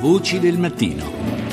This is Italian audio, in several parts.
Voci del mattino.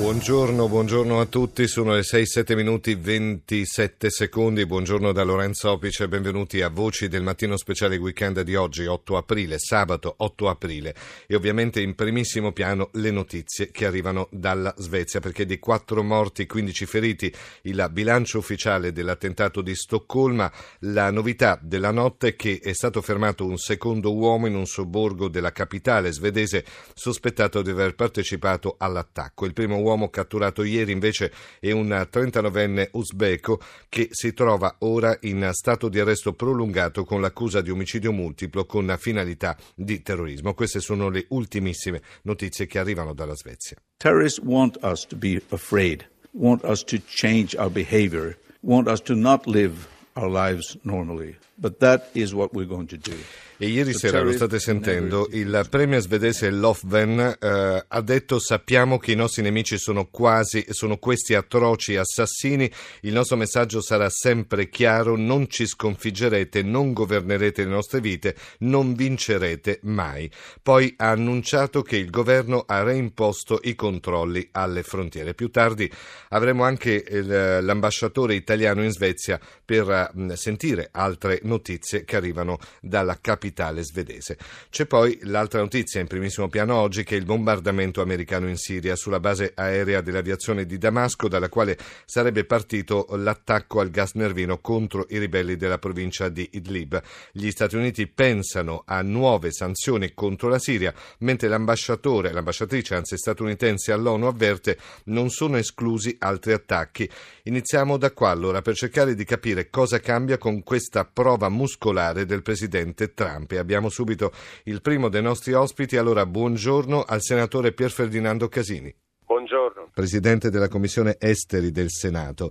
Buongiorno, buongiorno a tutti, sono le 6-7 minuti 27 secondi, buongiorno da Lorenzo Opice, benvenuti a Voci del mattino speciale weekend di oggi, 8 aprile, sabato 8 aprile. E ovviamente in primissimo piano le notizie che arrivano dalla Svezia perché di 4 morti, 15 feriti, il bilancio ufficiale dell'attentato di Stoccolma, la novità della notte è che è stato fermato un secondo uomo in un sobborgo della capitale svedese sospettato di aver partecipato all'attacco. Il primo uomo L'uomo catturato ieri invece è un 39enne uzbeko che si trova ora in stato di arresto prolungato con l'accusa di omicidio multiplo con finalità di terrorismo. Queste sono le ultimissime notizie che arrivano dalla Svezia. Terrorists want us to be afraid, want us to change our behavior, want us to not live our lives normally. But that is what we're going to do. E ieri sera, lo state sentendo, il premier svedese Lofven eh, ha detto sappiamo che i nostri nemici sono quasi, sono questi atroci assassini, il nostro messaggio sarà sempre chiaro, non ci sconfiggerete, non governerete le nostre vite, non vincerete mai. Poi ha annunciato che il governo ha reimposto i controlli alle frontiere. Più tardi avremo anche l'ambasciatore italiano in Svezia per uh, sentire altre notizie che arrivano dalla capitale svedese. C'è poi l'altra notizia in primissimo piano oggi che è il bombardamento americano in Siria sulla base aerea dell'aviazione di Damasco dalla quale sarebbe partito l'attacco al gas nervino contro i ribelli della provincia di Idlib. Gli Stati Uniti pensano a nuove sanzioni contro la Siria mentre l'ambasciatore, l'ambasciatrice anzi statunitense all'ONU avverte non sono esclusi altri attacchi. Iniziamo da qua allora per cercare di capire cosa cambia con questa prova muscolare del presidente Trump. E abbiamo subito il primo dei nostri ospiti. Allora, buongiorno al senatore Pier Ferdinando Casini. Buongiorno. Presidente della Commissione Esteri del Senato.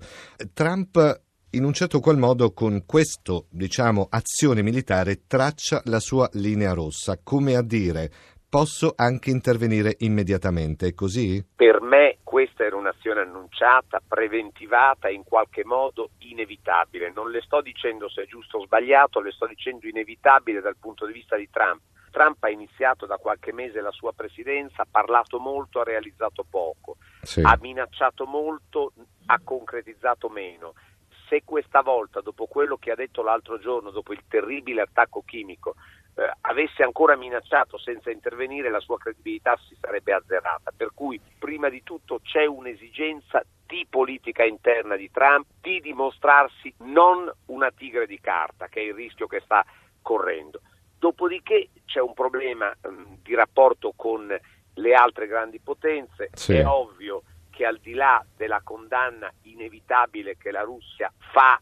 Trump in un certo qual modo con questo, diciamo, azione militare traccia la sua linea rossa, come a dire posso anche intervenire immediatamente, è così? Per me questa era un'azione annunciata, preventivata, in qualche modo inevitabile. Non le sto dicendo se è giusto o sbagliato, le sto dicendo inevitabile dal punto di vista di Trump. Trump ha iniziato da qualche mese la sua presidenza, ha parlato molto, ha realizzato poco, sì. ha minacciato molto, ha concretizzato meno. Se questa volta, dopo quello che ha detto l'altro giorno, dopo il terribile attacco chimico, eh, avesse ancora minacciato senza intervenire la sua credibilità si sarebbe azzerata. Per cui prima di tutto c'è un'esigenza di politica interna di Trump di dimostrarsi non una tigre di carta, che è il rischio che sta correndo. Dopodiché c'è un problema um, di rapporto con le altre grandi potenze, sì. è ovvio che al di là della condanna inevitabile che la Russia fa,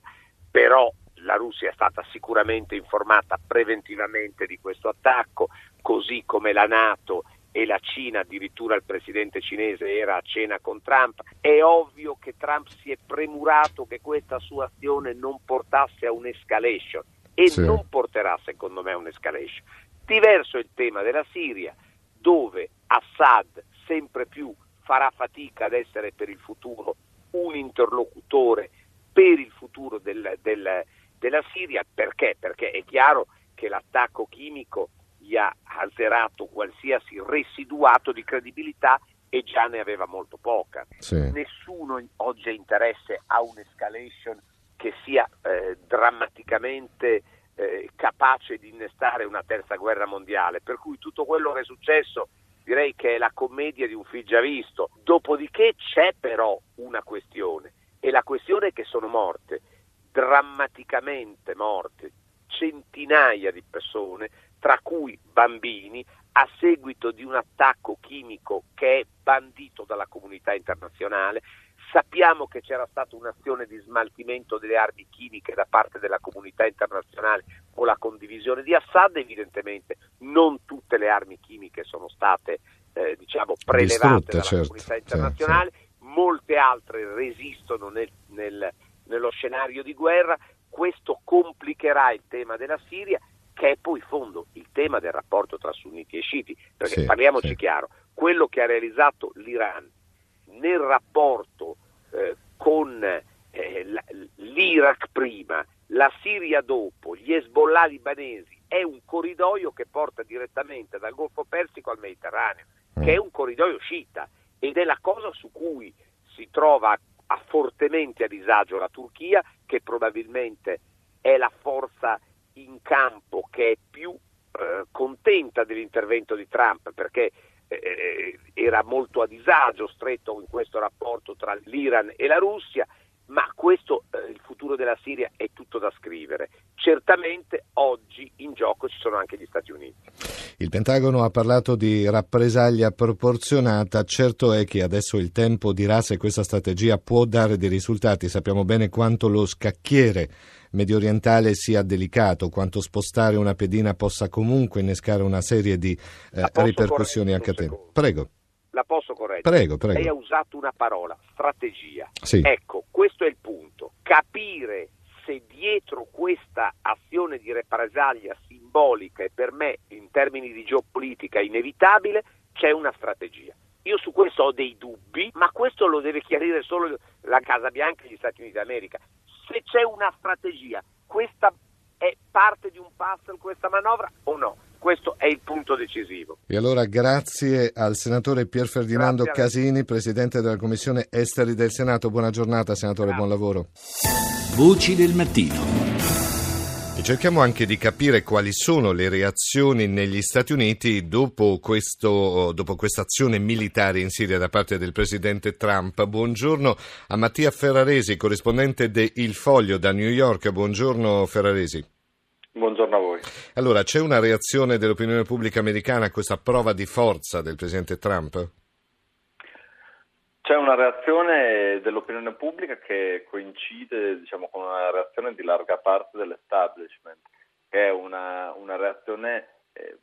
però la Russia è stata sicuramente informata preventivamente di questo attacco, così come la Nato e la Cina, addirittura il presidente cinese era a cena con Trump. È ovvio che Trump si è premurato che questa sua azione non portasse a un'escalation e sì. non porterà secondo me a un'escalation. Diverso è il tema della Siria, dove Assad sempre più farà fatica ad essere per il futuro un interlocutore per il futuro del, del, della Siria. Perché? Perché è chiaro che l'attacco chimico gli ha alterato qualsiasi residuato di credibilità e già ne aveva molto poca. Sì. Nessuno oggi ha interesse a un'escalation che sia eh, drammaticamente eh, capace di innestare una terza guerra mondiale, per cui tutto quello che è successo direi che è la commedia di un film già visto. Dopodiché c'è però una questione, e la questione è che sono morte drammaticamente morte centinaia di persone, tra cui bambini, a seguito di un attacco chimico che è bandito dalla comunità internazionale. Sappiamo che c'era stata un'azione di smaltimento delle armi chimiche da parte della comunità internazionale con la condivisione di Assad, evidentemente non tutte le armi chimiche sono state eh, diciamo, prelevate Distrutte, dalla certo, comunità internazionale, certo. molte altre resistono nel, nel nello scenario di guerra, questo complicherà il tema della Siria che è poi fondo il tema del rapporto tra sunniti e sciiti, perché sì, parliamoci sì. chiaro, quello che ha realizzato l'Iran nel rapporto eh, con eh, l'Iraq prima, la Siria dopo, gli Hezbollah libanesi, è un corridoio che porta direttamente dal Golfo Persico al Mediterraneo. mm. che è un corridoio sciita ed è la cosa su cui si trova a fortemente a disagio la Turchia, che probabilmente è la forza in campo che è più eh, contenta dell'intervento di Trump perché eh, era molto a disagio, stretto in questo rapporto tra l'Iran e la Russia, ma questo, eh, il futuro della Siria è tutto da scrivere. Certamente oggi ci sono anche gli Stati Uniti. Il Pentagono ha parlato di rappresaglia proporzionata, certo è che adesso il tempo dirà se questa strategia può dare dei risultati, sappiamo bene quanto lo scacchiere medio orientale sia delicato, quanto spostare una pedina possa comunque innescare una serie di eh, ripercussioni anche a te. Prego. La posso correggere? Prego, prego. Lei ha usato una parola, strategia. Sì. Ecco, questo è il punto. Capire se dietro questa azione di represaglia simbolica e per me in termini di geopolitica inevitabile c'è una strategia. Io su questo ho dei dubbi, ma questo lo deve chiarire solo la Casa Bianca e gli Stati Uniti d'America. Se c'è una strategia, questa è parte di un puzzle questa manovra o no? Questo è il punto decisivo. E allora grazie al senatore Pier Ferdinando Casini, presidente della Commissione Esteri del Senato. Buona giornata, senatore, grazie. buon lavoro. Voci del mattino. E cerchiamo anche di capire quali sono le reazioni negli Stati Uniti dopo, questo, dopo questa azione militare in Siria da parte del presidente Trump. Buongiorno a Mattia Ferraresi, corrispondente de Il Foglio da New York. Buongiorno Ferraresi. Buongiorno a voi. Allora, c'è una reazione dell'opinione pubblica americana a questa prova di forza del presidente Trump? C'è una reazione dell'opinione pubblica che coincide diciamo, con una reazione di larga parte dell'establishment, che è una, una reazione eh,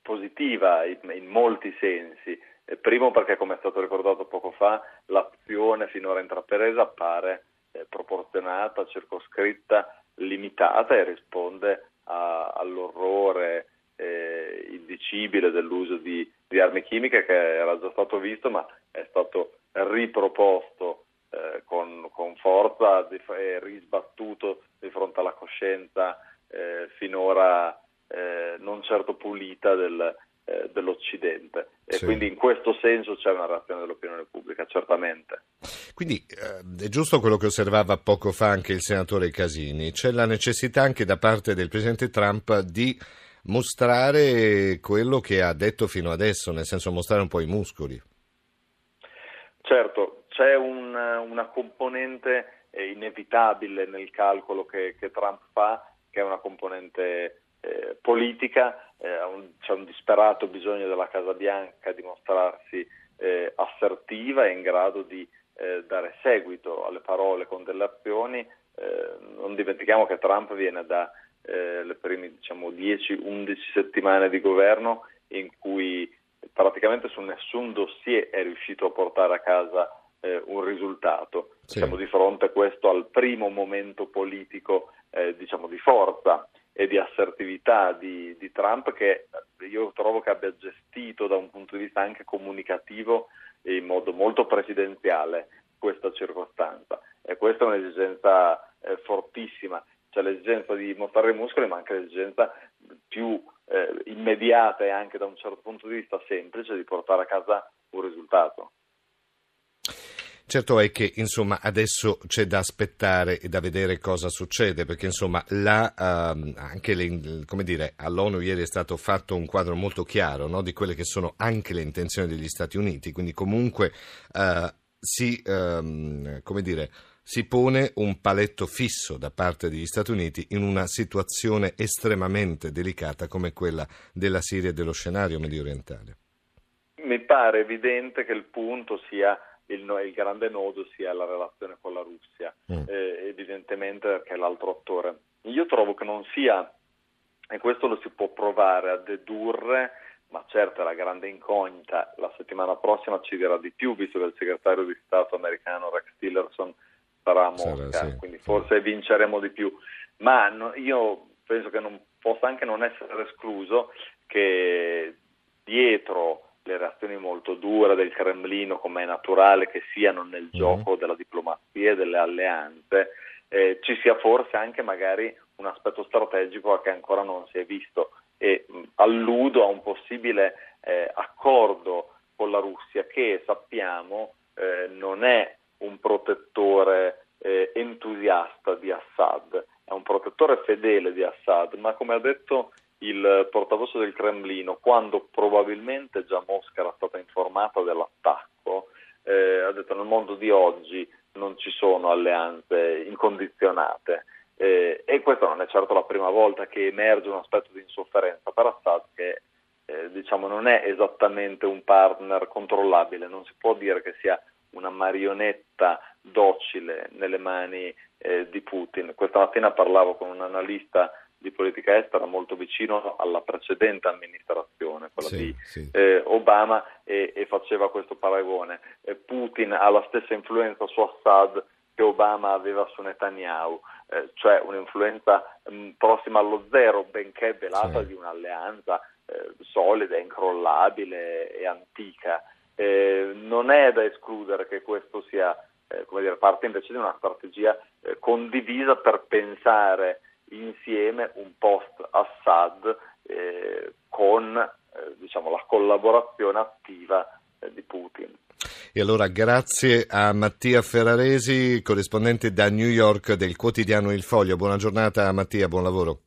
positiva in, in, molti sensi. Eh, primo perché, come è stato ricordato poco fa, l'azione finora intrapresa appare eh, proporzionata, circoscritta, limitata e risponde a, all'orrore eh, indicibile dell'uso di, di armi chimiche che era già stato visto ma è stato riproposto eh, con, con, forza e risbattuto di fronte alla coscienza eh, finora eh, non certo pulita del, eh, dell'Occidente. E sì. quindi in questo senso c'è una reazione dell'opinione pubblica, certamente. Quindi eh, è giusto quello che osservava poco fa anche il senatore Casini, c'è la necessità anche da parte del Presidente Trump di mostrare quello che ha detto fino adesso, nel senso mostrare un po' i muscoli. Certo, c'è un, una componente eh, inevitabile nel calcolo che, che, Trump fa, che è una componente eh, politica, eh, un, c'è un disperato bisogno della Casa Bianca di mostrarsi eh, assertiva e in grado di eh, dare seguito alle parole con delle azioni. Eh, non dimentichiamo che Trump viene da le prime diciamo, 10-11 settimane di governo in cui praticamente su nessun dossier è riuscito a portare a casa eh, un risultato. Sì. Siamo di fronte a questo al primo momento politico eh, diciamo di forza e di assertività di, di, Trump che io trovo che abbia gestito da un punto di vista anche comunicativo in modo molto presidenziale questa circostanza e questa è un'esigenza eh, fortissima, cioè l'esigenza di mostrare i muscoli ma anche l'esigenza più eh, immediata e anche da un certo punto di vista semplice di portare a casa un risultato. Certo è che insomma, adesso c'è da aspettare e da vedere cosa succede, perché insomma, la, uh, anche le, dire, all'ONU ieri è stato fatto un quadro molto chiaro no, di quelle che sono anche le intenzioni degli Stati Uniti, quindi comunque uh, si, um, come dire, si pone un paletto fisso da parte degli Stati Uniti in una situazione estremamente delicata come quella della Siria e dello scenario medio orientale. Mi pare evidente che il punto sia il, il grande nodo sia la relazione con la Russia, mm. eh, evidentemente perché è l'altro attore. Io trovo che non sia, e questo lo si può provare a dedurre, ma certo è la grande incognita, la settimana prossima ci dirà di più, visto che il segretario di Stato americano Rex Tillerson sarà Mosca, Sarà, sì. quindi forse vinceremo di più. Ma no, io penso che non possa anche non essere escluso che dietro le reazioni molto dure del Cremlino, come è naturale che siano nel mm gioco della diplomazia e delle alleanze, eh, ci sia forse anche magari un aspetto strategico che ancora non si è visto e mh, alludo a un possibile eh, accordo con la Russia, che sappiamo eh, non è un protettore eh, entusiasta di Assad, è un protettore fedele di Assad, ma come ha detto il portavoce del Cremlino, quando probabilmente già Mosca era stata informata dell'attacco, eh, ha detto nel mondo di oggi non ci sono alleanze incondizionate. Eh, e questa non è certo la prima volta che emerge un aspetto di insofferenza per Assad che eh, diciamo, non è esattamente un partner controllabile, non si può dire che sia una marionetta docile nelle mani eh, di Putin. Questa mattina parlavo con un analista di politica estera molto vicino alla precedente amministrazione, quella sì, di sì. Eh, Obama, e, e, faceva questo paragone. Eh, Putin ha la stessa influenza su Assad che Obama aveva su Netanyahu, eh, cioè un'influenza mh, prossima allo zero, benché velata sì. di un'alleanza eh, solida, incrollabile e antica. Eh, non è da escludere che questo sia eh, dire, parte invece di una strategia eh, condivisa per pensare insieme un post-Assad eh, con eh, diciamo, la collaborazione attiva eh, di Putin. E allora grazie a Mattia Ferraresi, corrispondente da New York del quotidiano Il Foglio. Buona giornata Mattia, buon lavoro.